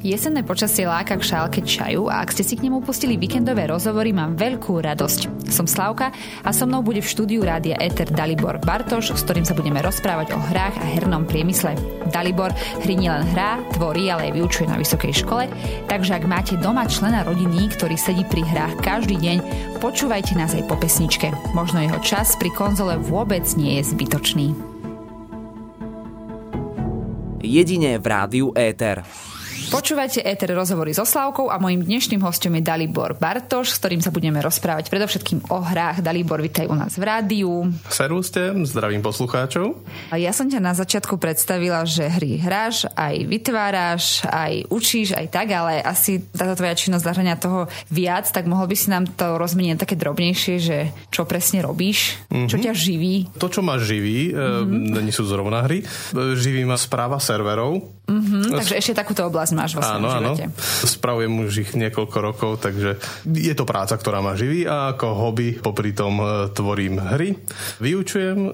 Jesenné počasie láka k šálke čaju a ak ste si k nemu pustili víkendové rozhovory, mám veľkú radosť. Som Slavka a so mnou bude v štúdiu rádia Eter Dalibor Bartoš, s ktorým sa budeme rozprávať o hrách a hernom priemysle. Dalibor hry nielen hrá, tvorí, ale aj vyučuje na vysokej škole, takže ak máte doma člena rodiny, ktorý sedí pri hrách každý deň, počúvajte nás aj po pesničke. Možno jeho čas pri konzole vôbec nie je zbytočný jedine v rádiu Éter. Počúvate ETR rozhovory so Slavkou a mojím dnešným hostom je Dalibor Bartoš, s ktorým sa budeme rozprávať predovšetkým o hrách. Dalibor, vitaj u nás v rádiu. Servuste, zdravím poslucháčov. A ja som ťa na začiatku predstavila, že hry hráš, aj vytváraš, aj učíš, aj tak, ale asi táto tvoja činnosť zahrania toho viac, tak mohol by si nám to rozmeniť také drobnejšie, že čo presne robíš, mm-hmm. čo ťa živí. To, čo ma živí, mm-hmm. nie sú zrovna hry, živí ma správa serverov, Mm-hmm, takže ešte takúto oblasť máš vo svojom áno, živote. Áno, spravujem už ich niekoľko rokov, takže je to práca, ktorá ma živí a ako hobby popri tom e, tvorím hry. Vyučujem e,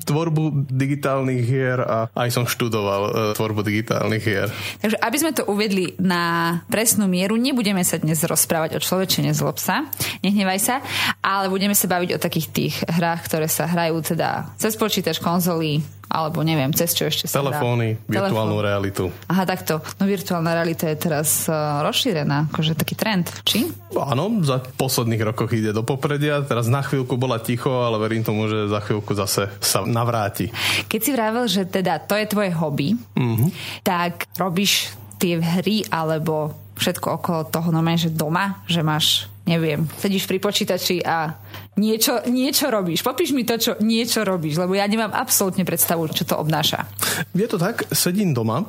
tvorbu digitálnych hier a aj som študoval e, tvorbu digitálnych hier. Takže aby sme to uvedli na presnú mieru, nebudeme sa dnes rozprávať o človečene z lobsa, nehnevaj sa, ale budeme sa baviť o takých tých hrách, ktoré sa hrajú teda cez počítač, konzoly, alebo neviem, cez čo ešte sa Telefóny, dá. virtuálnu Telefón. realitu. Aha, takto. No virtuálna realita je teraz uh, rozšírená, akože taký trend, či? Áno, za posledných rokoch ide do popredia, teraz na chvíľku bola ticho, ale verím tomu, že za chvíľku zase sa navráti. Keď si vravel, že teda to je tvoje hobby, mm-hmm. tak robíš tie hry alebo všetko okolo toho, no že doma, že máš, neviem, sedíš pri počítači a niečo, niečo robíš. Popíš mi to, čo niečo robíš, lebo ja nemám absolútne predstavu, čo to obnáša. Je to tak, sedím doma e,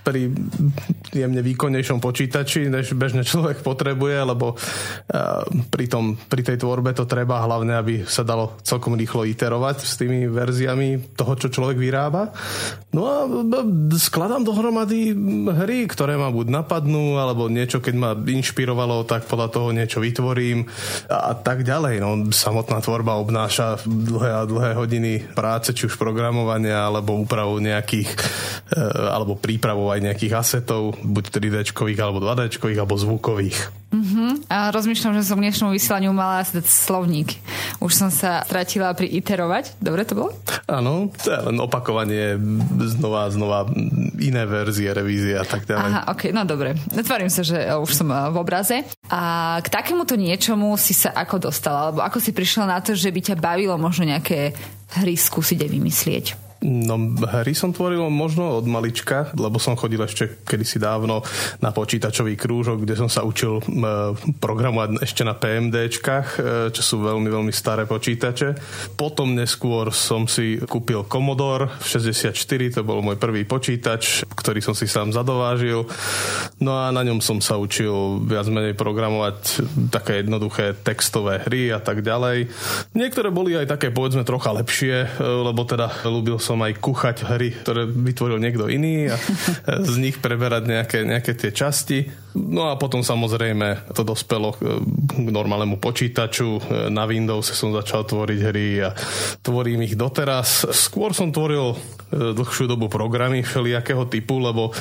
pri jemne výkonnejšom počítači, než bežne človek potrebuje, lebo e, pri, tom, pri tej tvorbe to treba hlavne, aby sa dalo celkom rýchlo iterovať s tými verziami toho, čo človek vyrába. No a skladám dohromady hry, ktoré ma buď napadnú, alebo niečo, keď ma inšpirovalo, tak podľa toho niečo vytvorím a tak ďalej. No, samotná tvorba obnáša dlhé a dlhé hodiny práce, či už programovania, alebo úpravu nejakých, e, alebo prípravu aj nejakých asetov, buď 3D, alebo 2D, alebo zvukových. Uh-huh. A rozmýšľam, že som k dnešnému vysielaniu mala asi dať slovník. Už som sa stratila pri iterovať. Dobre to bolo? Áno, to je len opakovanie znova znova iné verzie, revízie a tak ďalej. Aha, ok, no dobre. Netvarím sa, že už som v obraze. A k takémuto niečomu si sa ako dostala? Alebo ako si prišla na to, že by ťa bavilo možno nejaké hry skúsiť aj vymyslieť? No, hry som tvoril možno od malička, lebo som chodil ešte kedysi dávno na počítačový krúžok, kde som sa učil programovať ešte na PMDčkách, e, čo sú veľmi, veľmi staré počítače. Potom neskôr som si kúpil Commodore 64, to bol môj prvý počítač, ktorý som si sám zadovážil. No a na ňom som sa učil viac menej programovať také jednoduché textové hry a tak ďalej. Niektoré boli aj také, povedzme, trocha lepšie, e, lebo teda ľúbil som aj kuchať hry, ktoré vytvoril niekto iný a z nich preberať nejaké, nejaké tie časti. No a potom samozrejme to dospelo k normálnemu počítaču. Na Windows som začal tvoriť hry a tvorím ich doteraz. Skôr som tvoril e, dlhšiu dobu programy všelijakého typu, lebo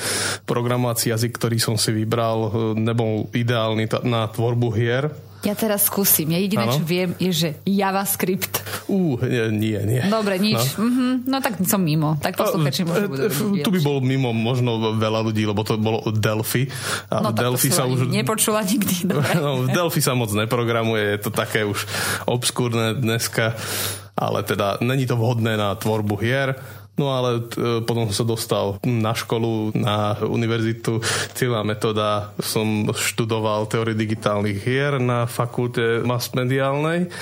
programovací jazyk, ktorý som si vybral, e, nebol ideálny na tvorbu hier ja teraz skúsim. Ja jediné, ano? čo viem, je, že JavaScript. Uh, nie, nie. Dobre, nič. No, mm-hmm. no tak som mimo. Tak posluchači môžu budú e, Tu by bol mimo možno veľa ľudí, lebo to bolo Delphi. A no, Delphi sa už... Nepočula nikdy. Dobre. No, v Delphi sa moc neprogramuje, je to také už obskúrne dneska, ale teda není to vhodné na tvorbu hier. No ale t- potom som sa dostal na školu, na univerzitu. Cieľa metóda som študoval teórie digitálnych hier na fakulte mass-mediálnej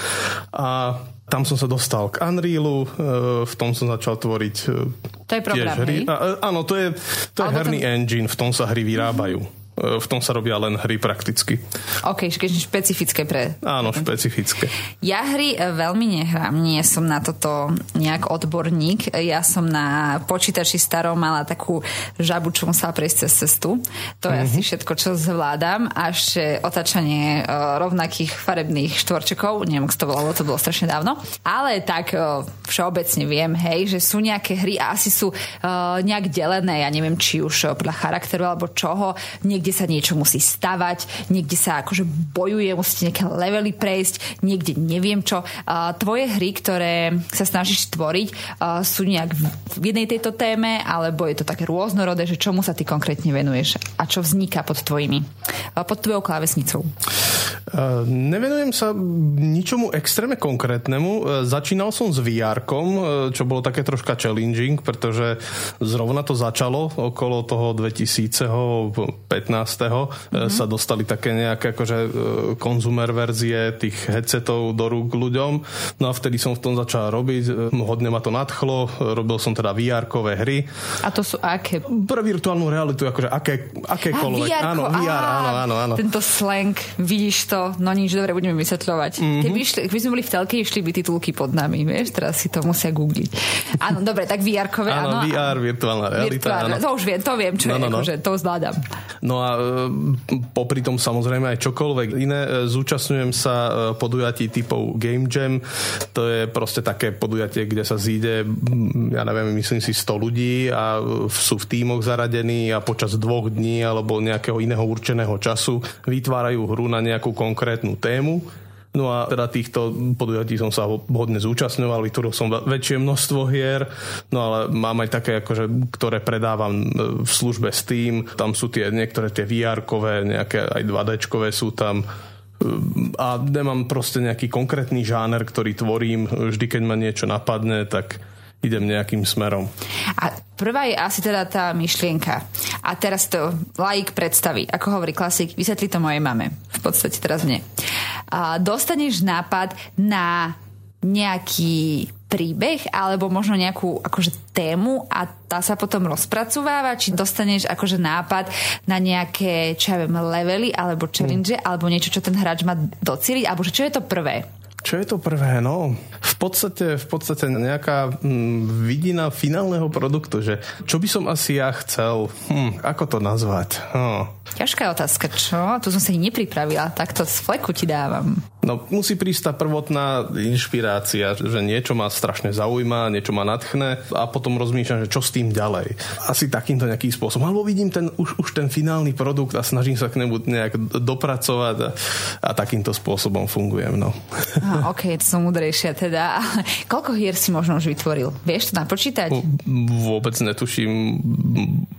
a tam som sa dostal k Unrealu, e, v tom som začal tvoriť e, to je program, hry. A, e, áno, to je, to je herný ten... engine, v tom sa hry vyrábajú. E, v tom sa robia len hry prakticky. OK, špecifické pre... Áno, špecifické. Ja hry e, veľmi nehrám, nie som na toto nejak odborník. Ja som na počítači starom mala takú žabu, čo musela prejsť cez cestu. To je mm-hmm. asi všetko, čo zvládam. A ešte otačanie uh, rovnakých farebných štvorčekov. Neviem, to bolo, to bolo strašne dávno. Ale tak všeobecne viem, hej, že sú nejaké hry a asi sú nejak delené, ja neviem, či už podľa charakteru alebo čoho. Niekde sa niečo musí stavať, niekde sa akože bojuje, musíte nejaké levely prejsť, niekde neviem čo. Tvoje hry, ktoré sa snažíš tvoriť, sú nejak v jednej tejto téme, alebo je to také rôznorodé, že čomu sa ty konkrétne venuješ a čo vzniká pod tvojimi, pod tvojou klávesnicou? Uh, nevenujem sa ničomu extrémne konkrétnemu. Uh, začínal som s vr uh, čo bolo také troška challenging, pretože zrovna to začalo okolo toho 2015. Mm-hmm. sa dostali také nejaké akože konzumer verzie tých headsetov do rúk ľuďom. No a vtedy som v tom začal robiť. Hodne ma to nadchlo. Robil som teda vr hry. A to sú aké? Pre virtuálnu realitu, akože aké, akékoľvek. Áno, VR, áno, áno, áno. Tento slang, vidíš to to, no nič, dobre, budeme vysvetľovať. Mm-hmm. Keby, išli, keby sme boli v telke, išli by titulky pod nami, vieš, teraz si to musia googliť. Áno, dobre, tak VR-kové, áno. Áno, VR, virtuálna realita, virtuálna, áno. To už viem, to viem, čo no, no, no. je, akože to zvládam. No a e, popri tom samozrejme aj čokoľvek iné. E, zúčastňujem sa e, podujatí typov Game Jam. To je proste také podujatie, kde sa zíde, ja neviem, myslím si 100 ľudí a sú v tímoch zaradení a počas dvoch dní alebo nejakého iného určeného času vytvárajú hru na nejakú konkrétnu tému. No a teda týchto podujatí som sa hodne zúčastňoval, vytvoril som väčšie množstvo hier, no ale mám aj také, akože, ktoré predávam e, v službe Steam, tam sú tie niektoré tie VR-kové, nejaké aj 2D-čkové sú tam, e, a nemám proste nejaký konkrétny žáner, ktorý tvorím. Vždy, keď ma niečo napadne, tak idem nejakým smerom. A prvá je asi teda tá myšlienka. A teraz to laik predstaví. Ako hovorí klasik, vysvetli to mojej mame. V podstate teraz mne. A dostaneš nápad na nejaký príbeh alebo možno nejakú akože tému a tá sa potom rozpracováva, či dostaneš akože nápad na nejaké, čo ja viem, levely alebo challenge mm. alebo niečo, čo ten hráč má docíliť, alebo čo je to prvé? Čo je to prvé? No, v podstate, v podstate nejaká hm, vidina finálneho produktu, že čo by som asi ja chcel, hm, ako to nazvať? Hm. Ťažká otázka, čo? Tu som sa nepripravila, takto z fleku ti dávam. No, musí prísť tá prvotná inšpirácia, že niečo ma strašne zaujíma, niečo ma nadchne a potom rozmýšľam, že čo s tým ďalej. Asi takýmto nejakým spôsobom. Alebo vidím ten, už, už ten finálny produkt a snažím sa k nemu nejak dopracovať a, a takýmto spôsobom fungujem. No. A, ok, som múdrejšia teda. Koľko hier si možno už vytvoril? Vieš to napočítať? Vôbec netuším.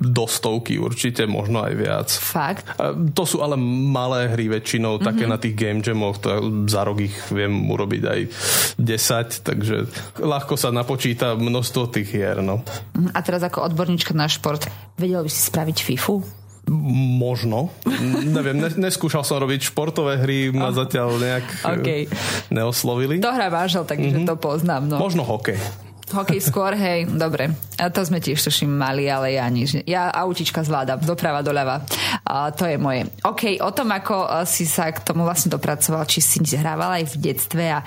Do stovky určite, možno aj viac. Fakt? To sú ale malé hry väčšinou, mm-hmm. také mhm. na tých game jamoch. To za rok ich viem urobiť aj 10, takže ľahko sa napočíta množstvo tých hier. No. A teraz ako odborníčka na šport, vedel by si spraviť FIFU? Možno. Neviem, neskúšal som robiť športové hry, ma oh. zatiaľ nejak okay. neoslovili. To hrá vážel, takže mm-hmm. to poznám. No. Možno hokej. Hokej skôr, hej, dobre. A to sme tiež tuším mali, ale ja nič. Ja autička zvládam, doprava, doľava. A to je moje. OK, o tom, ako si sa k tomu vlastne dopracoval, či si hrával aj v detstve a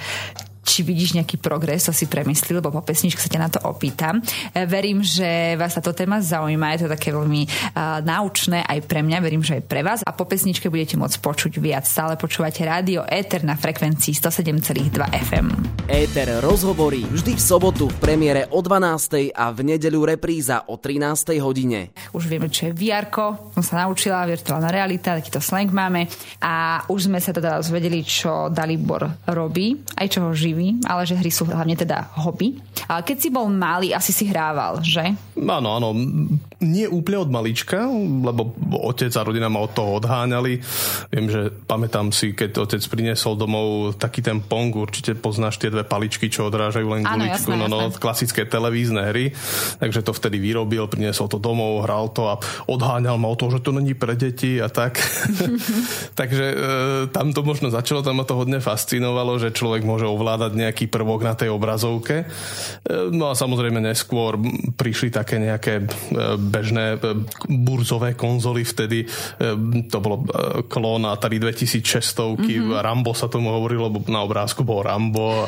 či vidíš nejaký progres, to si premyslí, lebo po pesničke sa ťa na to opýtam. E, verím, že vás táto téma zaujíma, je to také veľmi uh, náučné aj pre mňa, verím, že aj pre vás. A po pesničke budete môcť počuť viac. Stále počúvate rádio Éter na frekvencii 107,2 FM. Éter rozhovorí vždy v sobotu v premiére o 12. a v nedeľu repríza o 13. hodine. Už vieme, čo je VR, som sa naučila, virtuálna realita, takýto slang máme a už sme sa teda zvedeli, čo Dalibor robí, aj čo ho živí živí, ale že hry sú hlavne teda hobby. A keď si bol malý, asi si hrával, že? Áno, áno. Nie úplne od malička, lebo otec a rodina ma od toho odháňali. Viem, že pamätám si, keď otec priniesol domov taký ten Pong, určite poznáš tie dve paličky, čo odrážajú len guličku, no, no, klasické televízne hry. Takže to vtedy vyrobil, priniesol to domov, hral to a odháňal ma o to, že to není pre deti a tak. Takže e, tam to možno začalo, tam ma to hodne fascinovalo, že človek môže ovládať dodať nejaký prvok na tej obrazovke. No a samozrejme neskôr prišli také nejaké bežné burzové konzoly vtedy. To bolo klón Atari 2600, mm-hmm. Rambo sa tomu hovorilo, lebo na obrázku bol Rambo.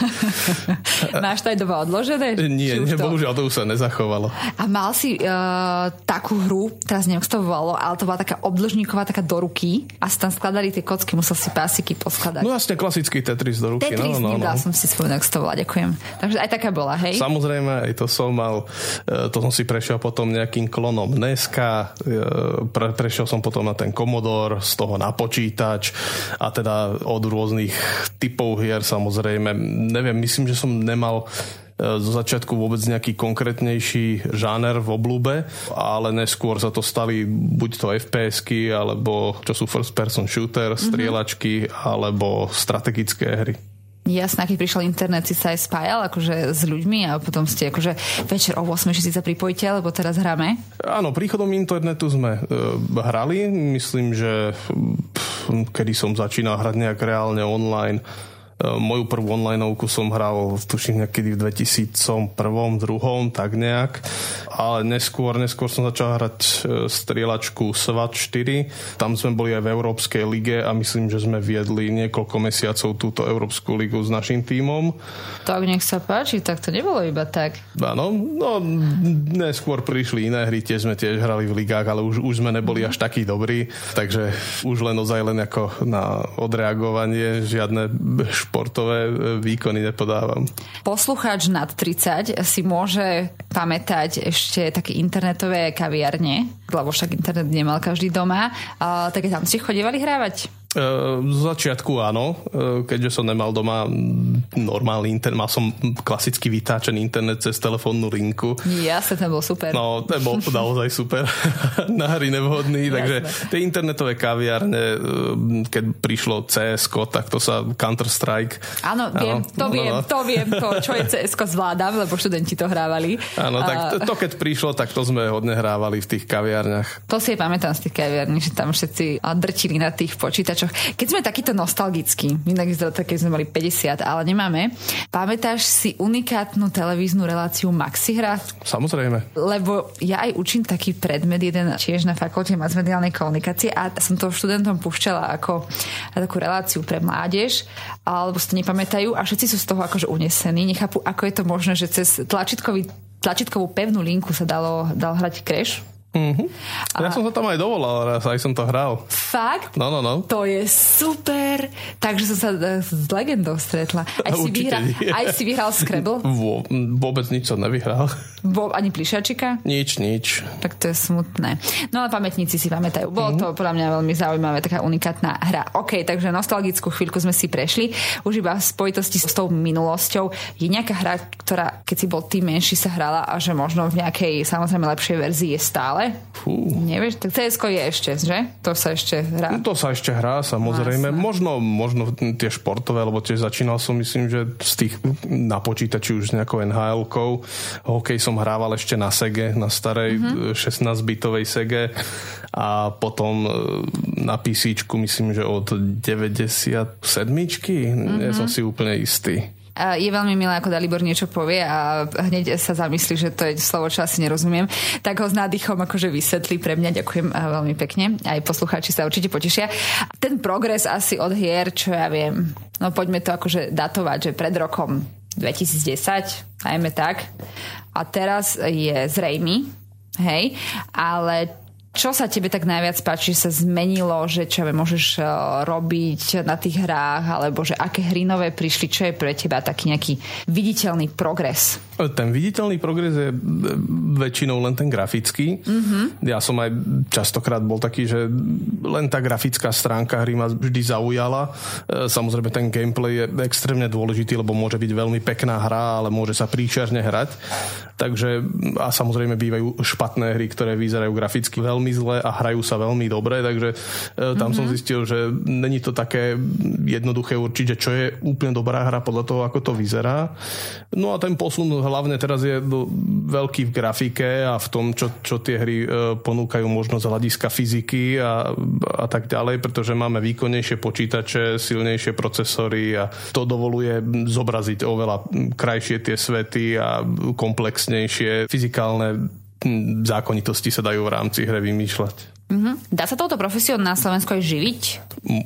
Máš to aj doma odložené? Nie, nie bohužiaľ to už sa nezachovalo. A mal si uh, takú hru, teraz neviem, to volalo, ale to bola taká obdĺžníková, taká do ruky a sa tam skladali tie kocky, musel si pásiky poskladať. No jasne, klasický Tetris do ruky. Tetris, no, no, no. som si spomenul, ako to volá, ďakujem. Takže aj taká bola, hej? Samozrejme, aj to som mal, e, to som si prešiel potom nejakým klonom Neska, e, pre, prešiel som potom na ten Commodore, z toho na počítač a teda od rôznych typov hier samozrejme. Neviem, myslím, že som nemal zo začiatku vôbec nejaký konkrétnejší žáner v oblúbe, ale neskôr sa to stali buď to FPS-ky, alebo čo sú first person shooter, mhm. strieľačky, mm-hmm. alebo strategické hry. Jasná, keď prišiel internet, si sa aj spájal akože s ľuďmi a potom ste akože večer o 8 si sa pripojíte, lebo teraz hráme? Áno, príchodom internetu sme e, hrali. Myslím, že pff, kedy som začínal hrať nejak reálne online, moju prvú onlineovku som hral tuším niekedy v 2001, druhom, tak nejak. Ale neskôr, neskôr som začal hrať e, strieľačku SWAT 4. Tam sme boli aj v Európskej lige a myslím, že sme viedli niekoľko mesiacov túto Európsku ligu s našim tímom. Tak nech sa páči, tak to nebolo iba tak. Áno, no neskôr prišli iné hry, tiež sme tiež hrali v ligách, ale už, už sme neboli až takí dobrí, takže už len ozaj len ako na odreagovanie, žiadne športové e, výkony nepodávam. Poslucháč nad 30 si môže pamätať ešte také internetové kaviarne, lebo však internet nemal každý doma, a, tak tam ste chodívali hrávať? Z začiatku áno, keďže som nemal doma normálny internet, mal som klasicky vytáčený internet cez telefónnu linku. Jasne, ten bol super. No, ten bol naozaj super. Na hry nevhodný, Jasne. takže tie internetové kaviárne, keď prišlo CS, tak to sa Counter-Strike. Áno, viem, to no, viem, no. to viem, to, čo je CS zvládam, lebo študenti to hrávali. Áno, tak to, to keď prišlo, tak to sme hodne hrávali v tých kaviárniach. To si pamätám z tých kaviarní, že tam všetci drčili na tých počítačoch počítačoch. Keď sme takýto nostalgickí, inak vyzerá keď sme mali 50, ale nemáme, pamätáš si unikátnu televíznu reláciu Maxihra? Samozrejme. Lebo ja aj učím taký predmet, jeden tiež na fakulte masmediálnej komunikácie a som to študentom púšťala ako takú reláciu pre mládež, alebo si to nepamätajú a všetci sú z toho akože unesení, nechápu, ako je to možné, že cez tlačítkový tlačítkovú pevnú linku sa dalo, dal hrať Crash Ja a... som sa tam aj dovolal raz, aj som to hral. Fakt? No, no, no. To je super. Takže som sa e, s legendou stretla. Aj si, vyhral, aj si vyhral Scrabble? Vô, vôbec nič som nevyhral. Vo, ani plišačika? Nič, nič. Tak to je smutné. No ale pamätníci si pamätajú. Bolo mm-hmm. to podľa mňa veľmi zaujímavé, taká unikátna hra. OK, takže nostalgickú chvíľku sme si prešli. Už iba v spojitosti s tou minulosťou. Je nejaká hra, ktorá, keď si bol tým menší, sa hrala a že možno v nejakej samozrejme lepšej verzii je stále ale? Fú. Nevieš, tak cs je ešte, že? To sa ešte hrá. No, to sa ešte hrá, samozrejme. Vlastne. Možno, možno tie športové, lebo tiež začínal som, myslím, že z tých na počítači už s nejakou NHL-kou. Hokej som hrával ešte na Sege, na starej mm-hmm. 16-bitovej Sege a potom e, na PC myslím, že od 97 mm-hmm. nie som si úplne istý je veľmi milé, ako Dalibor niečo povie a hneď sa zamyslí, že to je slovo, čo asi nerozumiem, tak ho s nádychom akože vysvetlí pre mňa. Ďakujem veľmi pekne. Aj poslucháči sa určite potešia. Ten progres asi od hier, čo ja viem, no poďme to akože datovať, že pred rokom 2010, najmä tak. A teraz je zrejmy, hej, ale čo sa tebe tak najviac páči, sa zmenilo, že čo môžeš uh, robiť na tých hrách, alebo že aké hry nové prišli, čo je pre teba taký nejaký viditeľný progres? Ten viditeľný progres je e, väčšinou len ten grafický. Mm-hmm. Ja som aj častokrát bol taký, že len tá grafická stránka hry ma vždy zaujala. E, samozrejme ten gameplay je extrémne dôležitý, lebo môže byť veľmi pekná hra, ale môže sa príčerne hrať. Takže a samozrejme bývajú špatné hry, ktoré vyzerajú graficky veľmi veľmi zle a hrajú sa veľmi dobre, takže e, tam mm-hmm. som mhm. zistil, že není to také jednoduché určiť, čo je úplne dobrá hra podľa toho, ako to vyzerá. No a ten posun hlavne teraz je veľký v grafike a v tom, čo, čo tie hry e, ponúkajú možno z hľadiska fyziky a, a tak ďalej, pretože máme výkonnejšie počítače, silnejšie procesory a to dovoluje zobraziť oveľa krajšie tie svety a komplexnejšie fyzikálne zákonitosti sa dajú v rámci hry vymýšľať. Mm-hmm. Dá sa touto profesiou na Slovensku aj živiť?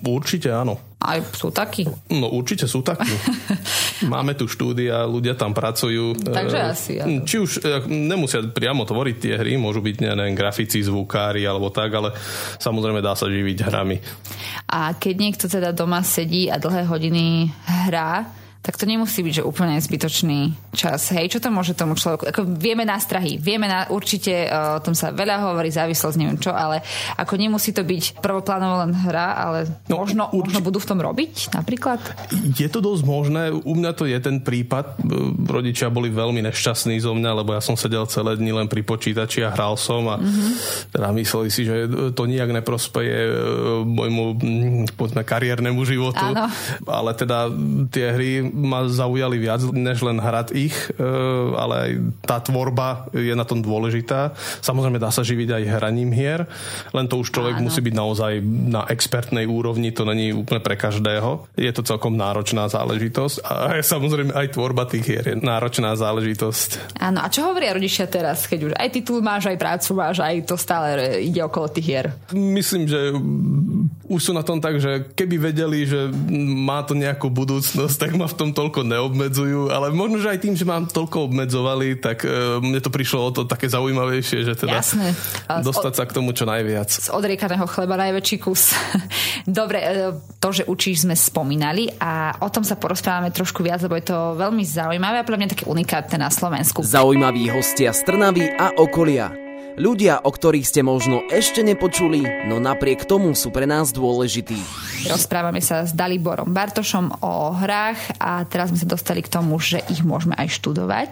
Určite áno. Aj sú takí? No určite sú takí. Máme tu štúdia, ľudia tam pracujú. Takže e, asi. Či Či už e, nemusia priamo tvoriť tie hry, môžu byť neviem, grafici, zvukári alebo tak, ale samozrejme dá sa živiť hrami. A keď niekto teda doma sedí a dlhé hodiny hrá, tak to nemusí byť, že úplne zbytočný čas. Hej, čo to môže tomu človeku... Ako vieme nástrahy, vieme na, určite, uh, o tom sa veľa hovorí, závislosť, neviem čo, ale ako nemusí to byť prvoplánovo len hra, ale no, možno, urči... možno budú v tom robiť napríklad? Je to dosť možné. U mňa to je ten prípad. Rodičia boli veľmi nešťastní zo mňa, lebo ja som sedel celé dni len pri počítači a hral som a mm-hmm. teda mysleli si, že to nijak neprospeje e, môjmu, povedzme, kariérnemu životu. Áno. Ale teda tie hry ma zaujali viac, než len hrať ich, e, ale aj tá tvorba je na tom dôležitá. Samozrejme dá sa živiť aj hraním hier, len to už človek Áno. musí byť naozaj na expertnej úrovni, to není úplne pre každého. Je to celkom náročná záležitosť a samozrejme aj tvorba tých hier je náročná záležitosť. Áno, a čo hovoria rodičia teraz, keď už aj titul máš, aj prácu máš, aj to stále ide okolo tých hier? Myslím, že už sú na tom tak, že keby vedeli, že má to nejakú budúcnosť, tak ma v tom toľko neobmedzujú, ale možno, že aj tým, že mám toľko obmedzovali, tak uh, mne to prišlo o to také zaujímavejšie, že teda Jasné. dostať od, sa k tomu čo najviac. Z odriekaného chleba najväčší kus. Dobre, e, to, že učíš, sme spomínali a o tom sa porozprávame trošku viac, lebo je to veľmi zaujímavé a pre mňa také unikátne na Slovensku. Zaujímaví hostia z Trnavy a okolia. Ľudia, o ktorých ste možno ešte nepočuli, no napriek tomu sú pre nás dôležití. Rozprávame sa s Daliborom Bartošom o hrách a teraz sme sa dostali k tomu, že ich môžeme aj študovať.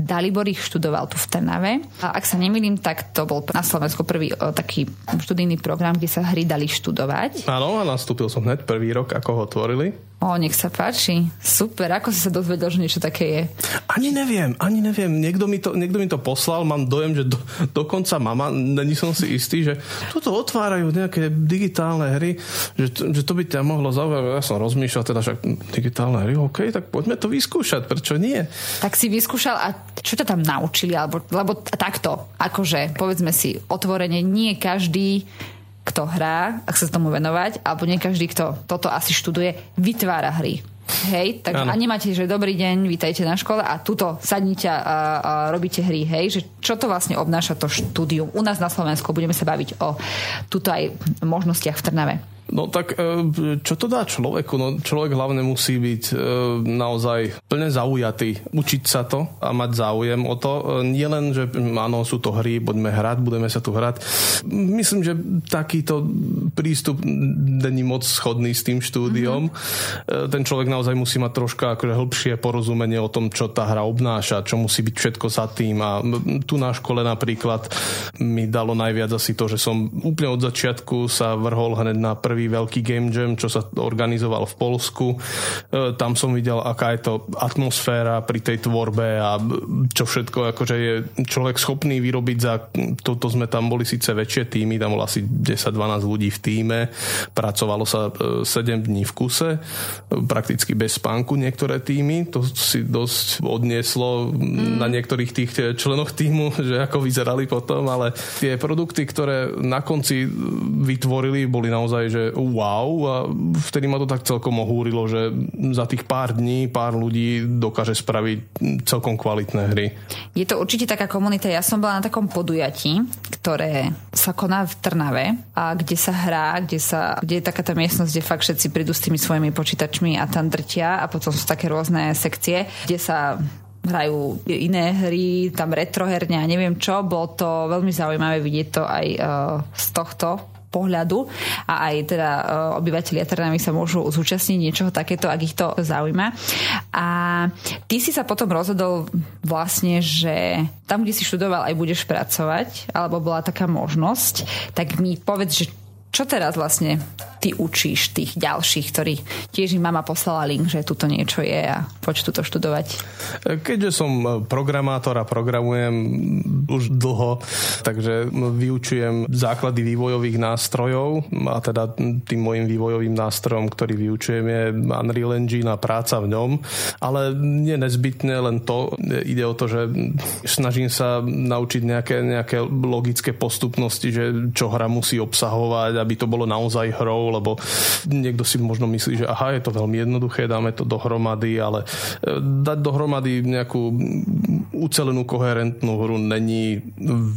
Dalibor ich študoval tu v Trnave. A ak sa nemýlim, tak to bol na Slovensku prvý o, taký študijný program, kde sa hry dali študovať. Áno, a nastúpil som hneď prvý rok, ako ho otvorili. O, nech sa páči. Super, ako si sa dozvedel, že niečo také je? Ani neviem, ani neviem. Niekto mi to, niekto mi to poslal, mám dojem, že do, dokonca mama, není som si istý, že toto otvárajú nejaké digitálne hry, že, že to by ťa mohlo zaujímať. Ja som rozmýšľal teda, že digitálne hry, OK, tak poďme to vyskúšať, prečo nie? Tak si vyskúšal a čo ťa tam naučili? Alebo, lebo takto, akože, povedzme si, otvorenie, nie každý kto hrá, ak sa tomu venovať, alebo nie každý, kto toto asi študuje, vytvára hry. Hej, tak ano. a nemáte, že dobrý deň, vítajte na škole a tuto sadnite a, a robíte hry, hej, že čo to vlastne obnáša to štúdium. U nás na Slovensku budeme sa baviť o tuto aj možnostiach v Trnave. No tak e, čo to dá človeku? No človek hlavne musí byť e, naozaj plne zaujatý. Učiť sa to a mať záujem o to. E, nie len, že áno, sú to hry, poďme hrať, budeme sa tu hrať. Myslím, že takýto prístup není moc schodný s tým štúdiom. Mm-hmm. Ten človek naozaj musí mať troška akože hĺbšie porozumenie o tom, čo tá hra obnáša, čo musí byť všetko za tým. A tu na škole napríklad mi dalo najviac asi to, že som úplne od začiatku sa vrhol hneď na prvý prvý veľký game jam, čo sa organizoval v Polsku. E, tam som videl, aká je to atmosféra pri tej tvorbe a čo všetko akože je človek schopný vyrobiť za... Toto sme tam boli síce väčšie týmy, tam bolo asi 10-12 ľudí v týme, pracovalo sa 7 e, dní v kuse, prakticky bez spánku niektoré týmy, to si dosť odnieslo mm. na niektorých tých členoch týmu, že ako vyzerali potom, ale tie produkty, ktoré na konci vytvorili, boli naozaj, že wow a vtedy ma to tak celkom ohúrilo, že za tých pár dní pár ľudí dokáže spraviť celkom kvalitné hry. Je to určite taká komunita. Ja som bola na takom podujatí, ktoré sa koná v Trnave a kde sa hrá, kde, sa, kde je taká tá miestnosť, kde fakt všetci prídu s tými svojimi počítačmi a tam drtia a potom sú také rôzne sekcie, kde sa hrajú iné hry, tam retroherne a neviem čo. Bolo to veľmi zaujímavé vidieť to aj uh, z tohto pohľadu a aj teda obyvateľia Trnavy sa môžu zúčastniť niečoho takéto, ak ich to zaujíma. A ty si sa potom rozhodol vlastne, že tam, kde si študoval, aj budeš pracovať, alebo bola taká možnosť, tak mi povedz, že čo teraz vlastne ty učíš tých ďalších, ktorí tiež im mama poslala link, že tuto niečo je a poď tuto študovať? Keďže som programátor a programujem už dlho, takže vyučujem základy vývojových nástrojov a teda tým môjim vývojovým nástrojom, ktorý vyučujem je Unreal Engine a práca v ňom, ale nie nezbytne len to. Ide o to, že snažím sa naučiť nejaké, nejaké logické postupnosti, že čo hra musí obsahovať, aby to bolo naozaj hrou, lebo niekto si možno myslí, že aha, je to veľmi jednoduché, dáme to dohromady, ale e, dať dohromady nejakú ucelenú, koherentnú hru není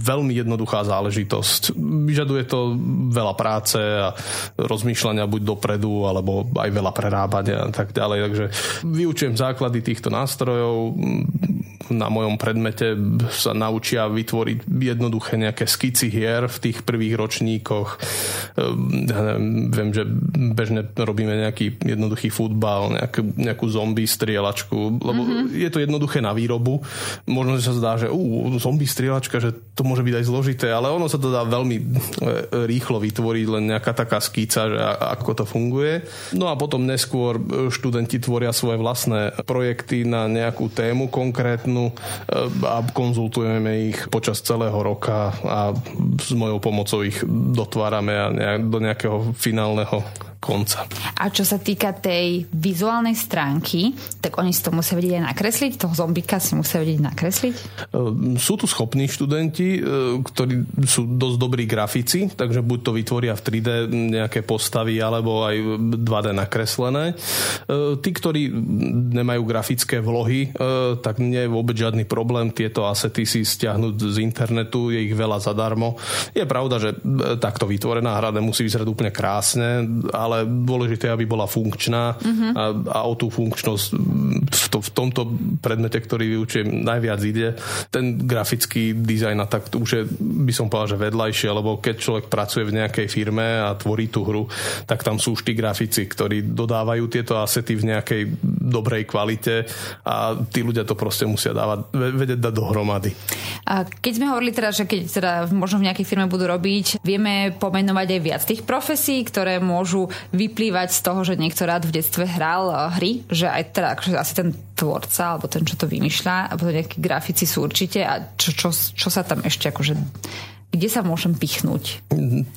veľmi jednoduchá záležitosť. Vyžaduje to veľa práce a rozmýšľania buď dopredu, alebo aj veľa prerábania a tak ďalej. Takže vyučujem základy týchto nástrojov. Na mojom predmete sa naučia vytvoriť jednoduché nejaké skici hier v tých prvých ročníkoch. Ja neviem, viem, že bežne robíme nejaký jednoduchý futbal, nejakú, nejakú zombie strieľačku, lebo mm-hmm. je to jednoduché na výrobu. Možno sa zdá, že uh, zombie strieľačka, že to môže byť aj zložité, ale ono sa to dá veľmi e, rýchlo vytvoriť, len nejaká taká skýca, že ako to funguje. No a potom neskôr e, študenti tvoria svoje vlastné projekty na nejakú tému konkrétnu e, a konzultujeme ich počas celého roka a s mojou pomocou ich dotvárame do nejakého finálneho hell. Konca. A čo sa týka tej vizuálnej stránky, tak oni si to musia vedieť aj nakresliť? Toho zombika si musia vedieť nakresliť? Ehm, sú tu schopní študenti, ehm, ktorí sú dosť dobrí grafici, takže buď to vytvoria v 3D nejaké postavy, alebo aj 2D nakreslené. Ehm, tí, ktorí nemajú grafické vlohy, tak nie je vôbec žiadny problém tieto asety si stiahnuť z internetu, je ich veľa zadarmo. Je pravda, že takto vytvorená hra nemusí vyzerať úplne krásne, ale ale dôležité, aby bola funkčná uh-huh. a, a o tú funkčnosť v, to, v tomto predmete, ktorý vyučujem, najviac ide. Ten grafický dizajn a tak už je, by som povedal, že vedľajšie, lebo keď človek pracuje v nejakej firme a tvorí tú hru, tak tam sú už tí grafici, ktorí dodávajú tieto asety v nejakej dobrej kvalite a tí ľudia to proste musia dávať, vedieť dať dohromady. A keď sme hovorili teda, že keď teda možno v nejakej firme budú robiť, vieme pomenovať aj viac tých profesí, ktoré môžu vyplývať z toho, že niekto rád v detstve hral eh, hry, že aj teda akože asi ten tvorca, alebo ten, čo to vymýšľa, alebo nejakí grafici sú určite a čo, čo, čo sa tam ešte akože kde sa môžem pichnúť?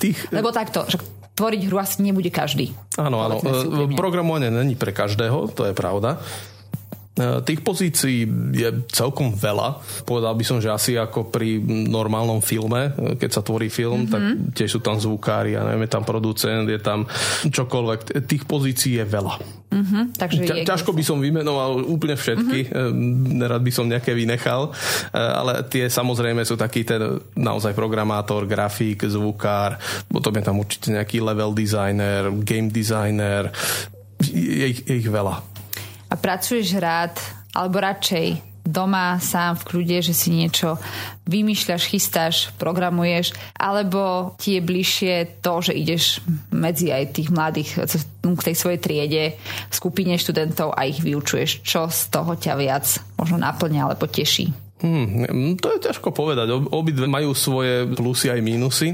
Tých... Lebo takto, že tvoriť hru asi nebude každý. Áno, áno. Eh, programovanie není pre každého, to je pravda. E, tých pozícií je celkom veľa. Povedal by som, že asi ako pri normálnom filme, e, keď sa tvorí film, mm-hmm. tak tiež sú tam zvukári, a neviem, je tam producent, je tam čokoľvek. Tých pozícií je veľa. Mm-hmm, takže Ťa, je ťažko by som vymenoval úplne všetky, mm-hmm. nerad by som nejaké vynechal, ale tie samozrejme sú taký ten naozaj programátor, grafik, zvukár, potom je tam určite nejaký level designer, game designer, je ich, je ich veľa pracuješ rád, alebo radšej doma sám v kľude, že si niečo vymýšľaš, chystáš, programuješ, alebo ti je bližšie to, že ideš medzi aj tých mladých k tej svojej triede, skupine študentov a ich vyučuješ. Čo z toho ťa viac možno naplňa alebo teší? Hmm, to je ťažko povedať. Obidve majú svoje plusy aj mínusy.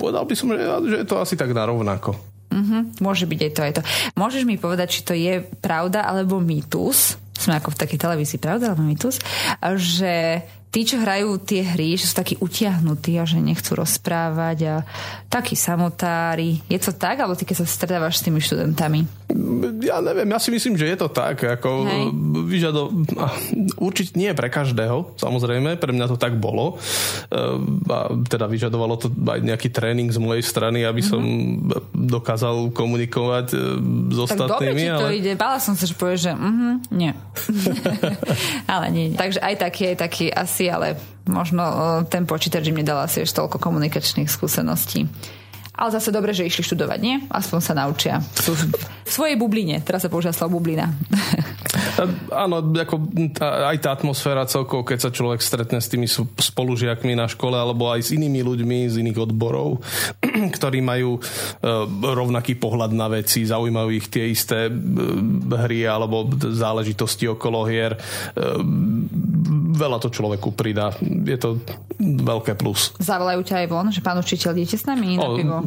Povedal by som, že, že je to asi tak narovnako. Uh-huh. Môže byť aj to, aj to. Môžeš mi povedať, či to je pravda alebo mýtus, sme ako v takej televízii, pravda alebo mýtus, že tí, čo hrajú tie hry, že sú takí utiahnutí a že nechcú rozprávať a takí samotári. Je to tak, alebo ty keď sa stretávaš s tými študentami? Ja neviem, ja si myslím, že je to tak. Ako vyžado... Určite nie pre každého, samozrejme, pre mňa to tak bolo. A teda vyžadovalo to aj nejaký tréning z mojej strany, aby som mm-hmm. dokázal komunikovať e, s ostatnými. Tak dobre, ale... to ide. Bála som sa, že povieš, že uh-huh, nie. ale nie, nie. Takže aj taký, aj taký asi asi, ale možno ten počítač im nedal asi ešte toľko komunikačných skúseností. Ale zase dobre, že išli študovať, nie? Aspoň sa naučia. Sú v svojej bubline. Teraz sa používa slovo bublina. Áno, ako tá, aj tá atmosféra celkovo, keď sa človek stretne s tými spolužiakmi na škole alebo aj s inými ľuďmi z iných odborov, ktorí majú e, rovnaký pohľad na veci, zaujímajú ich tie isté e, hry alebo záležitosti okolo hier. E, veľa to človeku pridá. Je to veľké plus. Zavolajú ťa aj von, že pán učiteľ, idete s nami na pivo?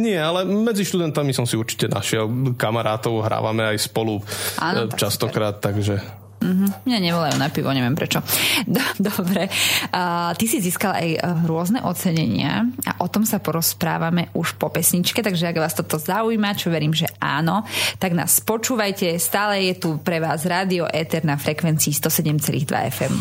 Nie, ale medzi študentami som si určite našiel kamarátov, hrávame aj spolu Áno, častokrát, tak takže Mm-hmm. Mňa nevolajú na pivo, neviem prečo. Dobre. A, ty si získal aj e, rôzne ocenenia a o tom sa porozprávame už po pesničke, takže ak vás toto zaujíma, čo verím, že áno, tak nás počúvajte. Stále je tu pre vás Rádio Éter na frekvencii 107,2 FM.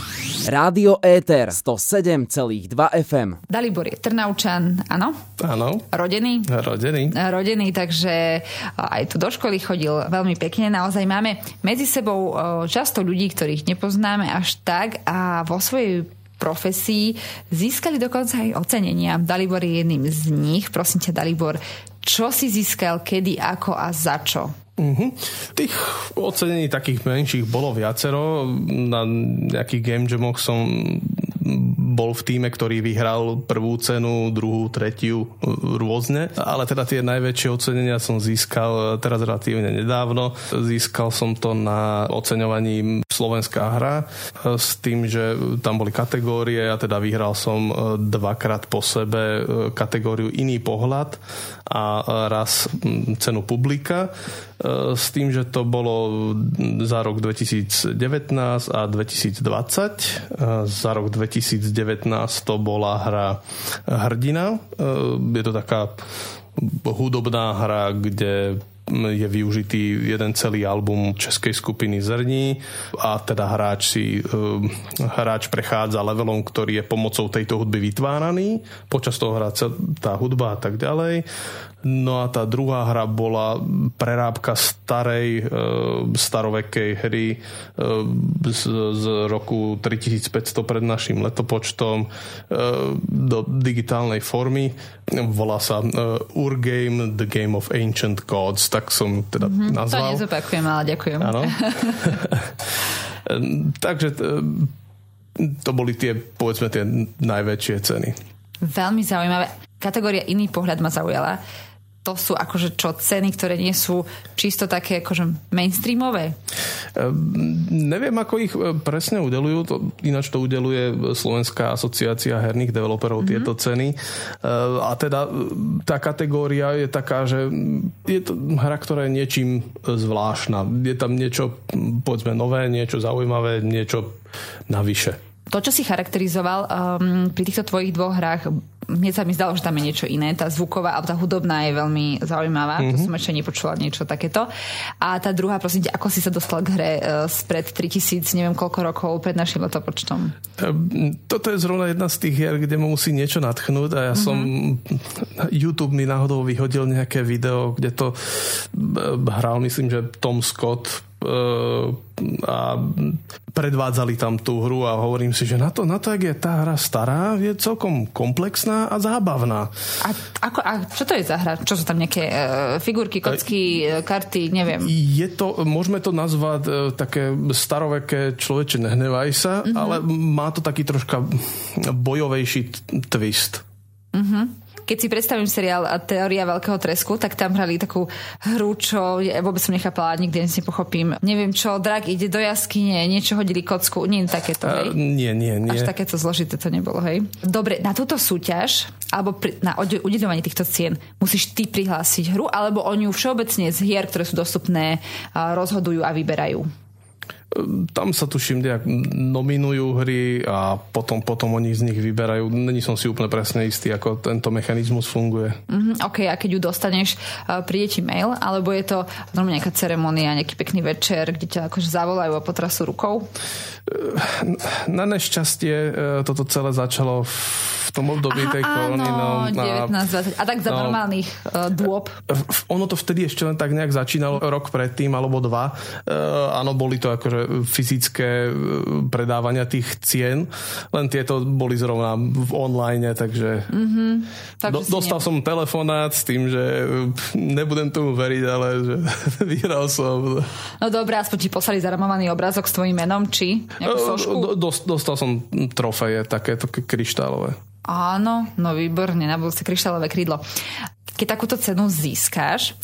Rádio Éter 107,2 FM. Dalibor je Trnaučan, áno? Áno. Rodený? Rodený. Rodený, takže aj tu do školy chodil veľmi pekne. Naozaj máme medzi sebou často ľudí, ktorých nepoznáme až tak a vo svojej profesii získali dokonca aj ocenenia. Dalibor je jedným z nich. Prosím ťa, Dalibor, čo si získal, kedy, ako a za čo? Uh-huh. Tých ocenení takých menších bolo viacero. Na nejakých game jamoch som bol v týme, ktorý vyhral prvú cenu, druhú, tretiu, rôzne. Ale teda tie najväčšie ocenenia som získal teraz relatívne nedávno. Získal som to na oceňovaní Slovenská hra s tým, že tam boli kategórie a teda vyhral som dvakrát po sebe kategóriu iný pohľad a raz cenu publika s tým, že to bolo za rok 2019 a 2020. Za rok 2019 to bola hra Hrdina. Je to taká hudobná hra, kde je využitý jeden celý album českej skupiny Zrní a teda hráč si hráč prechádza levelom, ktorý je pomocou tejto hudby vytváraný. Počas toho hrá tá hudba a tak ďalej. No a tá druhá hra bola prerábka starej, e, starovekej hry e, z, z roku 3500 pred našim letopočtom e, do digitálnej formy. Volá sa Urgame, The Game of Ancient Gods, tak som teda mm-hmm, nazval. To nezopakujem, ale ďakujem. Áno. Takže to boli tie, povedzme, tie najväčšie ceny. Veľmi zaujímavé. Kategória iný pohľad ma zaujala to sú akože čo ceny, ktoré nie sú čisto také akože mainstreamové? Ehm, neviem, ako ich e, presne udelujú, to, ináč to udeluje Slovenská asociácia herných developerov mm-hmm. tieto ceny. Ehm, a teda e, tá kategória je taká, že je to hra, ktorá je niečím zvláštna. Je tam niečo, povedzme, nové, niečo zaujímavé, niečo navyše to, čo si charakterizoval um, pri týchto tvojich dvoch hrách, mne sa mi zdalo, že tam je niečo iné. Tá zvuková a tá hudobná je veľmi zaujímavá. Mm-hmm. To mhm. som ešte nepočula niečo takéto. A tá druhá, prosím ako si sa dostal k hre uh, spred 3000, neviem koľko rokov pred našim letopočtom? Um, toto je zrovna jedna z tých hier, kde mu musí niečo natchnúť a ja mm-hmm. som YouTube mi náhodou vyhodil nejaké video, kde to hral, myslím, že Tom Scott a predvádzali tam tú hru a hovorím si, že na to, na to, jak je tá hra stará, je celkom komplexná a zábavná. A, ako, a čo to je za hra? Čo sú tam nejaké uh, figurky, kocky, uh, karty, neviem? Je to, môžeme to nazvať uh, také staroveké človeče nehnevaj sa, uh-huh. ale má to taký troška bojovejší t- twist. Uh-huh keď si predstavím seriál Teória veľkého tresku, tak tam hrali takú hru, čo ja vôbec som nechápala, nikdy si nepochopím. Neviem čo, drak ide do jaskyne, niečo hodili kocku, nie takéto, hej? Uh, nie, nie, nie. Až takéto zložité to nebolo, hej? Dobre, na túto súťaž, alebo pri, na udeľovanie týchto cien, musíš ty prihlásiť hru, alebo oni ju všeobecne z hier, ktoré sú dostupné, rozhodujú a vyberajú? Tam sa tuším nejak nominujú hry a potom, potom oni z nich vyberajú. Není som si úplne presne istý, ako tento mechanizmus funguje. Mm-hmm, OK, a keď ju dostaneš, príde ti mail, alebo je to normálne nejaká ceremonia, nejaký pekný večer, kde ťa akože zavolajú a potrasú rukou? Na nešťastie e, toto celé začalo v v tom období tej korony. No, 19, 20. A tak za no, normálnych uh, dôb. Ono to vtedy ešte len tak nejak začínalo rok predtým alebo dva. Uh, áno, boli to akože fyzické predávania tých cien, len tieto boli zrovna v online, takže, mm-hmm. takže do, dostal ne... som telefonát s tým, že nebudem tomu veriť, ale že vyhral som. No dobré, aspoň ti poslali zaramovaný obrázok s tvojim menom, či nejakú Do, dostal som trofeje, takéto kryštálové. Áno, no výborne, na budúce kryštálové krídlo. Keď takúto cenu získáš,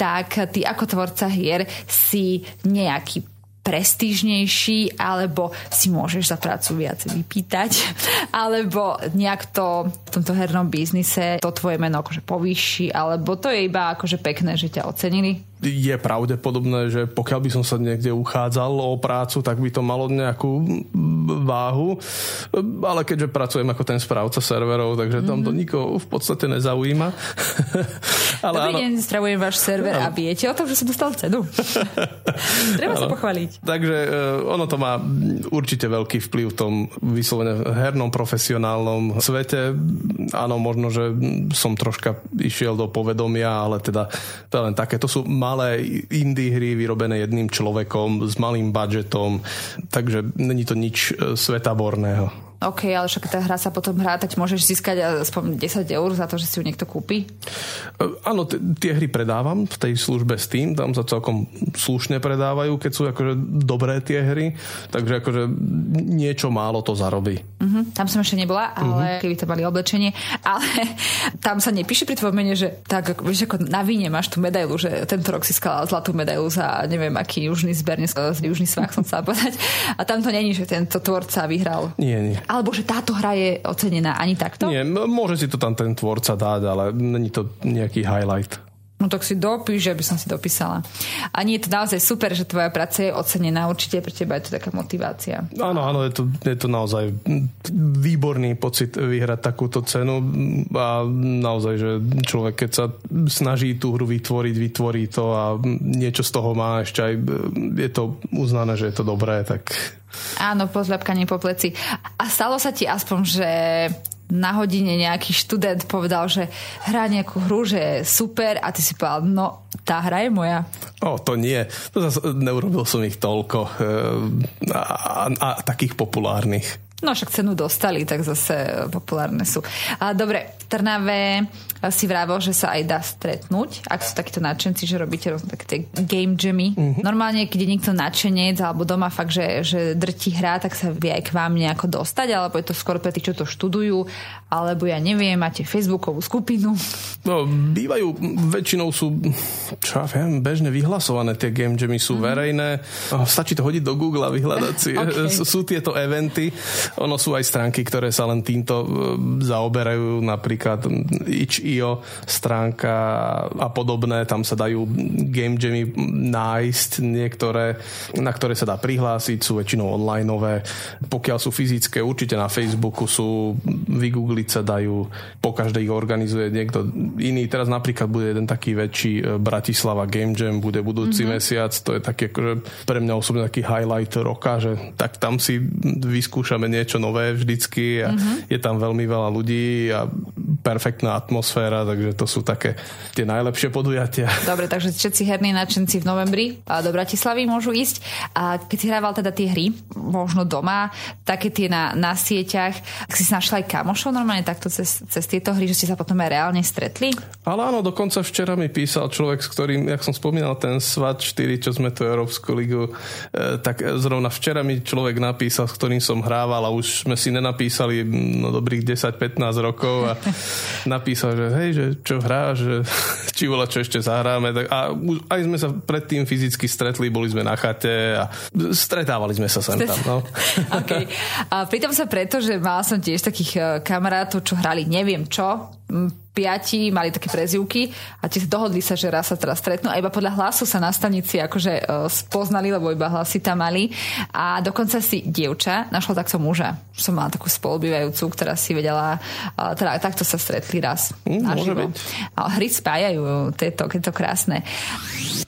tak ty ako tvorca hier si nejaký prestížnejší, alebo si môžeš za prácu viac vypýtať, alebo nejak to v tomto hernom biznise to tvoje meno akože povýši, alebo to je iba akože pekné, že ťa ocenili? Je pravdepodobné, že pokiaľ by som sa niekde uchádzal o prácu, tak by to malo nejakú váhu. Ale keďže pracujem ako ten správca serverov, takže tam to mhm. nikoho v podstate nezaujíma. Ale Dobrý áno. deň, zdravujem váš server a viete o tom, že som dostal cenu. Treba sa pochváliť. Takže uh, ono to má určite veľký vplyv v tom vyslovene hernom profesionálnom svete. Áno, možno, že som troška išiel do povedomia, ale teda je len také. To sú malé indie hry vyrobené jedným človekom s malým budžetom, takže není to nič e, svetaborného. OK, ale však tá hra sa potom hrá, tak môžeš získať aspoň 10 eur za to, že si ju niekto kúpi? E, áno, t- tie hry predávam v tej službe Steam, tam sa celkom slušne predávajú, keď sú akože dobré tie hry, takže akože niečo málo to zarobí. Uh-huh, tam som ešte nebola, ale uh-huh. keby to mali oblečenie, ale tam sa nepíše pri tvojom mene, že tak, vieš, ako na víne máš tú medailu, že tento rok si skala zlatú medailu za neviem aký južný zber, z južný svah som sa povedať. A tam to není, že tento tvorca vyhral. Nie, nie. Alebo že táto hra je ocenená ani takto? Nie, môže si to tam ten tvorca dať, ale není to nejaký highlight. No tak si dopíš, aby som si dopísala. A nie je to naozaj super, že tvoja práca je ocenená. Určite pre teba je to taká motivácia. Áno, áno, je to, je to naozaj výborný pocit vyhrať takúto cenu a naozaj, že človek, keď sa snaží tú hru vytvoriť, vytvorí to a niečo z toho má ešte aj, je to uznané, že je to dobré, tak Áno, pozľapkanie po pleci. A stalo sa ti aspoň, že na hodine nejaký študent povedal, že hrá nejakú hru, že je super a ty si povedal, no tá hra je moja. O, to nie. To zase, neurobil som ich toľko e, a, a, a takých populárnych. No však cenu dostali, tak zase populárne sú. A, dobre, v Trnave si vravel, že sa aj dá stretnúť, ak sú takíto nadšenci, že robíte rôzne také tie game jammy. Mm-hmm. Normálne, keď je niekto nadšenec alebo doma fakt, že, že drti hrá, tak sa vie aj k vám nejako dostať, alebo je to skôr pre tých, čo to študujú, alebo ja neviem, máte facebookovú skupinu. No, bývajú, väčšinou sú, čo ja viem, bežne vyhlasované tie game jammy, sú mm-hmm. verejné. Stačí to hodiť do Google a vyhľadať si. okay. Sú tieto eventy. Ono sú aj stránky, ktoré sa len týmto e, zaoberajú, napríklad itch IO stránka a podobné, tam sa dajú game jammy nájsť niektoré, na ktoré sa dá prihlásiť, sú väčšinou onlineové. Pokiaľ sú fyzické, určite na Facebooku sú, vygoogliť sa dajú, po každej ich organizuje niekto iný. Teraz napríklad bude jeden taký väčší e, Bratislava Game Jam, bude budúci mm-hmm. mesiac, to je taký akože pre mňa osobne taký highlight roka, že tak tam si vyskúšame niečo nové vždycky a mm-hmm. je tam veľmi veľa ľudí a perfektná atmosféra takže to sú také tie najlepšie podujatia. Dobre, takže všetci herní nadšenci v novembri do Bratislavy môžu ísť. A keď si hrával teda tie hry, možno doma, také tie na, na sieťach, ak si našla aj kamošov normálne takto cez, cez tieto hry, že ste sa potom aj reálne stretli? Ale áno, dokonca včera mi písal človek, s ktorým, jak som spomínal, ten SWAT 4, čo sme tu Európsku ligu, e, tak zrovna včera mi človek napísal, s ktorým som hrával a už sme si nenapísali no, dobrých 10-15 rokov a napísal, že hej, že čo hrá, že či vola čo ešte zahráme. Tak, a aj sme sa predtým fyzicky stretli, boli sme na chate a stretávali sme sa sem tam. No. okay. A pritom sa preto, že mal som tiež takých eh, kamarátov, čo hrali neviem čo, piati mali také prezivky a tie dohodli sa, že raz sa teraz stretnú a iba podľa hlasu sa na stanici akože uh, spoznali, lebo iba hlasy tam mali a dokonca si dievča našla takto muža. Som mala takú spolubývajúcu, ktorá si vedela, uh, teda takto sa stretli raz. Mm, byť. A hry spájajú, tieto, je to krásne.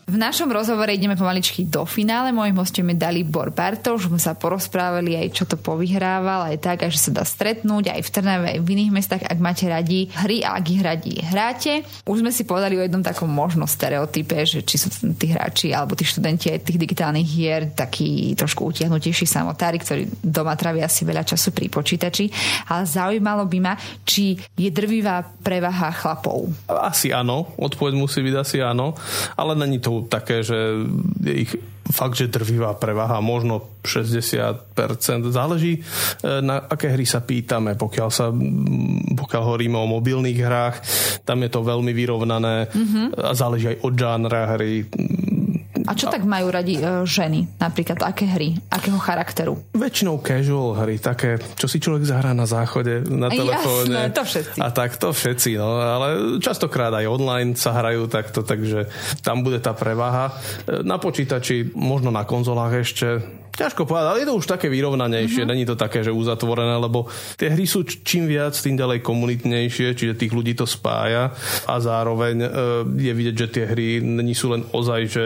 V našom rozhovore ideme pomaličky do finále. Mojím hostom je Dalibor Bartoš. Sme sa porozprávali aj, čo to povyhrával, aj tak, že sa dá stretnúť aj v Trnave, aj v iných mestách, ak máte radi hry a ak ich radi hráte. Už sme si povedali o jednom takom možno stereotype, že či sú tí hráči alebo tí študenti aj tých digitálnych hier takí trošku utiahnutejší samotári, ktorí doma trávia asi veľa času pri počítači. Ale zaujímalo by ma, či je drvivá prevaha chlapov. Asi áno, odpoveď musí byť asi áno, ale není to také, že ich fakt, že drvivá prevaha, možno 60%. Záleží, e, na aké hry sa pýtame. Pokiaľ, sa, pokiaľ hovoríme o mobilných hrách, tam je to veľmi vyrovnané mm-hmm. a záleží aj od žánra hry a čo tak majú radi e, ženy? Napríklad aké hry? Akého charakteru? Väčšinou casual hry, také, čo si človek zahrá na záchode, na telefóne. Jasné, to všetci. A tak to všetci, no. Ale častokrát aj online sa hrajú takto, takže tam bude tá prevaha. E, na počítači, možno na konzolách ešte Ťažko povedať, ale je to už také vyrovnanejšie, mm-hmm. není to také, že uzatvorené, lebo tie hry sú čím viac, tým ďalej komunitnejšie, čiže tých ľudí to spája. A zároveň e, je vidieť, že tie hry není sú len ozaj, že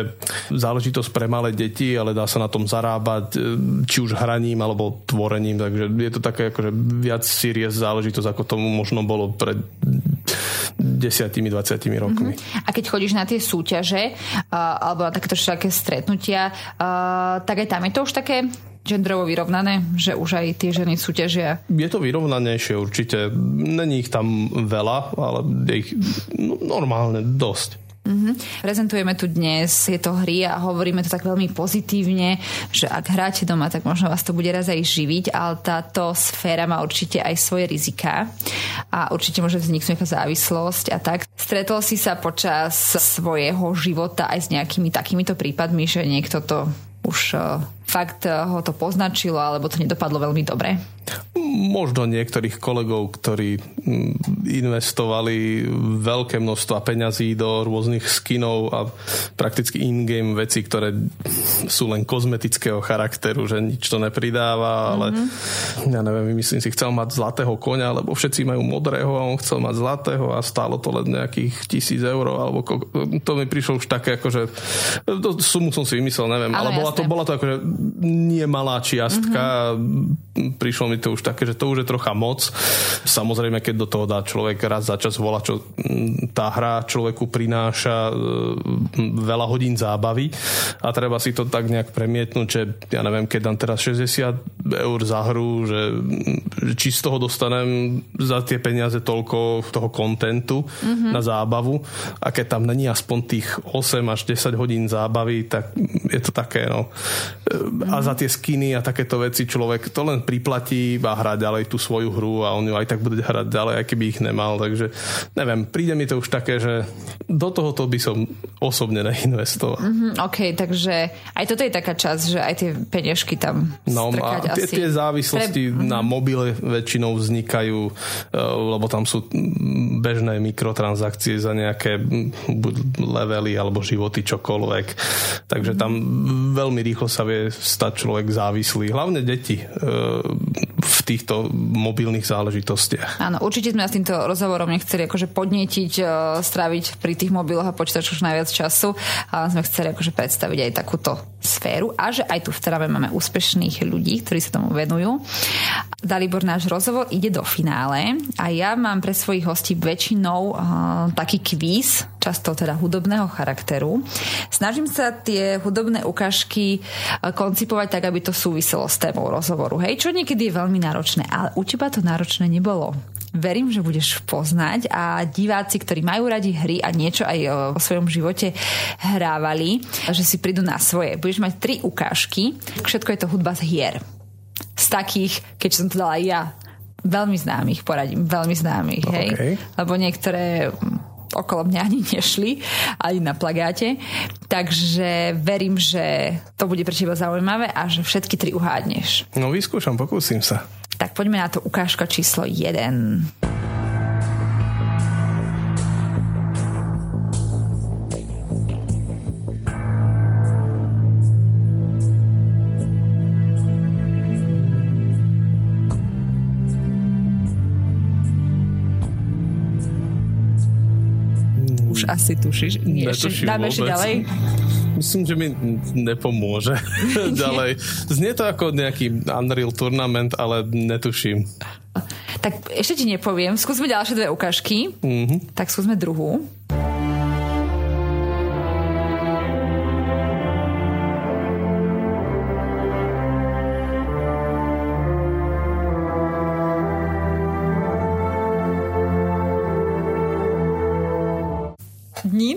záležitosť pre malé deti, ale dá sa na tom zarábať, e, či už hraním alebo tvorením, takže je to také akože viac serious záležitosť, ako tomu možno bolo pred desiatimi, 20 rokmi. Mm-hmm. A keď chodíš na tie súťaže uh, alebo na takéto všaké stretnutia, uh, tak aj tam je to už také genderovo vyrovnané, že už aj tie ženy súťažia? Je to vyrovnanejšie určite. Není ich tam veľa, ale je ich no, normálne dosť. Mm-hmm. Prezentujeme tu dnes tieto hry a hovoríme to tak veľmi pozitívne, že ak hráte doma, tak možno vás to bude raz aj živiť, ale táto sféra má určite aj svoje rizika a určite môže vzniknúť nejaká závislosť a tak. Stretol si sa počas svojho života aj s nejakými takýmito prípadmi, že niekto to už uh, fakt uh, ho to poznačilo alebo to nedopadlo veľmi dobre? Možno niektorých kolegov, ktorí mm, investovali veľké množstva peňazí do rôznych skinov a prakticky in-game veci, ktoré sú len kozmetického charakteru, že nič to nepridáva, ale mm-hmm. ja neviem, myslím si, chcel mať zlatého konia, lebo všetci majú modrého a on chcel mať zlatého a stálo to len nejakých tisíc eur, alebo ko- to mi prišlo už také, akože to sumu som si vymyslel, neviem, ale, ale bola to, bola to akože nie malá čiastka, mm-hmm. prišlo mi to už také, že to už je trocha moc. Samozrejme, keď do toho dá človek raz za čas volá, čo mm, tá hra človeku prináša mm, veľa hodín zábavy a treba si to tak nejak premietnúť, že ja neviem, keď dám teraz 60 eur za hru, že či z toho dostanem za tie peniaze toľko toho kontentu mm-hmm. na zábavu a keď tam není aspoň tých 8 až 10 hodín zábavy, tak je to také, no. Mm-hmm. A za tie skiny a takéto veci človek to len priplatí a hrá ďalej tú svoju hru a on ju aj tak bude hrať ďalej, aj keby ich nemal. Takže neviem, príde mi to už také, že do tohoto by som osobne neinvestoval. Mm-hmm, OK, takže aj toto je taká časť, že aj tie peniažky tam No a tie, tie závislosti Pre... na mobile väčšinou vznikajú, e, lebo tam sú bežné mikrotransakcie za nejaké buď levely alebo životy, čokoľvek. Takže tam veľmi rýchlo sa vie stať človek závislý. Hlavne deti e, v týchto mobilných záležitostiach. Áno, určite sme s týmto rozhovorom nechceli akože podnietiť, uh, stráviť pri tých mobiloch a počítačoch najviac času, ale sme chceli akože predstaviť aj takúto sféru a že aj tu v Trave máme úspešných ľudí, ktorí sa tomu venujú. Dalibor, náš rozhovor ide do finále a ja mám pre svojich hostí väčšinou uh, taký kvíz, často teda hudobného charakteru. Snažím sa tie hudobné ukážky uh, koncipovať tak, aby to súviselo s témou rozhovoru. Hej, čo niekedy je veľmi náročné, ale u teba to náročné nebolo. Verím, že budeš poznať a diváci, ktorí majú radi hry a niečo aj vo svojom živote hrávali, že si prídu na svoje. Budeš mať tri ukážky, všetko je to hudba z hier. Z takých, keď som to dala ja, veľmi známych, poradím, veľmi známych, hej. Okay. Lebo niektoré okolo mňa ani nešli, ani na plagáte. Takže verím, že to bude pre teba zaujímavé a že všetky tri uhádneš. No vyskúšam, pokúsim sa. Tak poďme na to ukážka číslo 1. Už asi tušíš. Nie, ešte, dáme ešte ďalej. Myslím, že mi nepomôže ďalej. Znie to ako nejaký Unreal Tournament, ale netuším. Tak ešte ti nepoviem. Skúsme ďalšie dve ukážky. Mm-hmm. Tak skúsme druhú.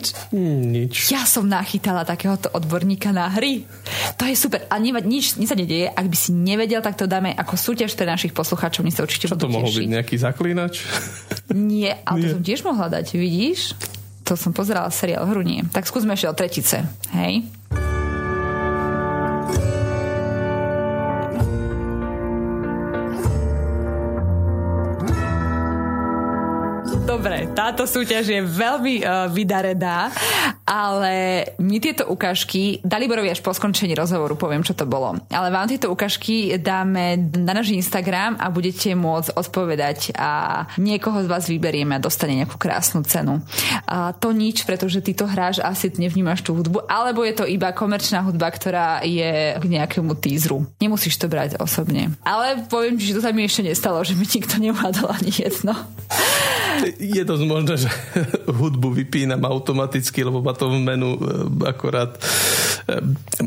Nič? Nič. Ja som nachytala takéhoto odborníka na hry. To je super. A neva, nič, nič sa nedieje. Ak by si nevedel, tak to dáme ako súťaž pre našich poslucháčov. Oni sa určite Čo to mohol byť? Nejaký zaklínač? Nie, ale Nie. to som tiež mohla dať, vidíš? To som pozerala seriál hru, nie. Tak skúsme ešte o tretice. Hej? Táto súťaž je veľmi uh, vydarená, ale my tieto ukážky, Daliborovi až po skončení rozhovoru poviem, čo to bolo, ale vám tieto ukážky dáme na náš Instagram a budete môcť odpovedať a niekoho z vás vyberieme a dostane nejakú krásnu cenu. A to nič, pretože ty to hráš asi nevnímaš tú hudbu, alebo je to iba komerčná hudba, ktorá je k nejakému týzru. Nemusíš to brať osobne. Ale poviem že to sa mi ešte nestalo, že mi nikto neuhádal ani jedno je dosť možné, že hudbu vypínam automaticky, lebo ma to v menu e, akorát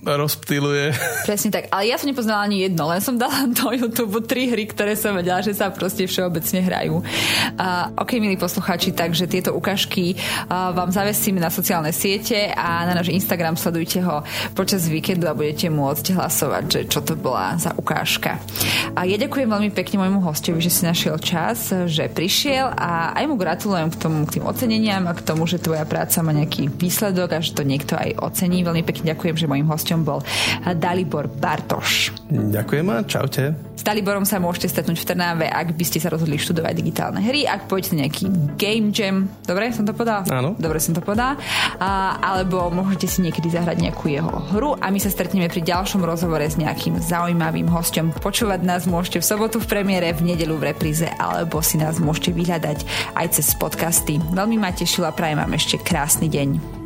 rozptiluje. Presne tak, ale ja som nepoznala ani jedno, len som dala do YouTube tri hry, ktoré som vedela, že sa proste všeobecne hrajú. Uh, ok, milí poslucháči, takže tieto ukážky uh, vám zavesíme na sociálne siete a na náš Instagram sledujte ho počas víkendu a budete môcť hlasovať, že čo to bola za ukážka. A ja ďakujem veľmi pekne môjmu hostovi, že si našiel čas, že prišiel a aj mu gratulujem k tomu, k tým oceneniam a k tomu, že tvoja práca má nejaký výsledok a že to niekto aj ocení. Veľmi pekne ďakujem, že môjim hostom bol Dalibor Bartoš. Ďakujem a čaute. S Daliborom sa môžete stretnúť v Trnave, ak by ste sa rozhodli študovať digitálne hry, ak pôjdete nejaký game jam. Dobre, som to podal? Áno. Dobre, som to podal. A, alebo môžete si niekedy zahrať nejakú jeho hru a my sa stretneme pri ďalšom rozhovore s nejakým zaujímavým hostom. Počúvať nás môžete v sobotu v premiére, v nedelu v repríze, alebo si nás môžete vyhľadať aj cez podcasty. Veľmi ma tešila, prajem vám ešte krásny deň.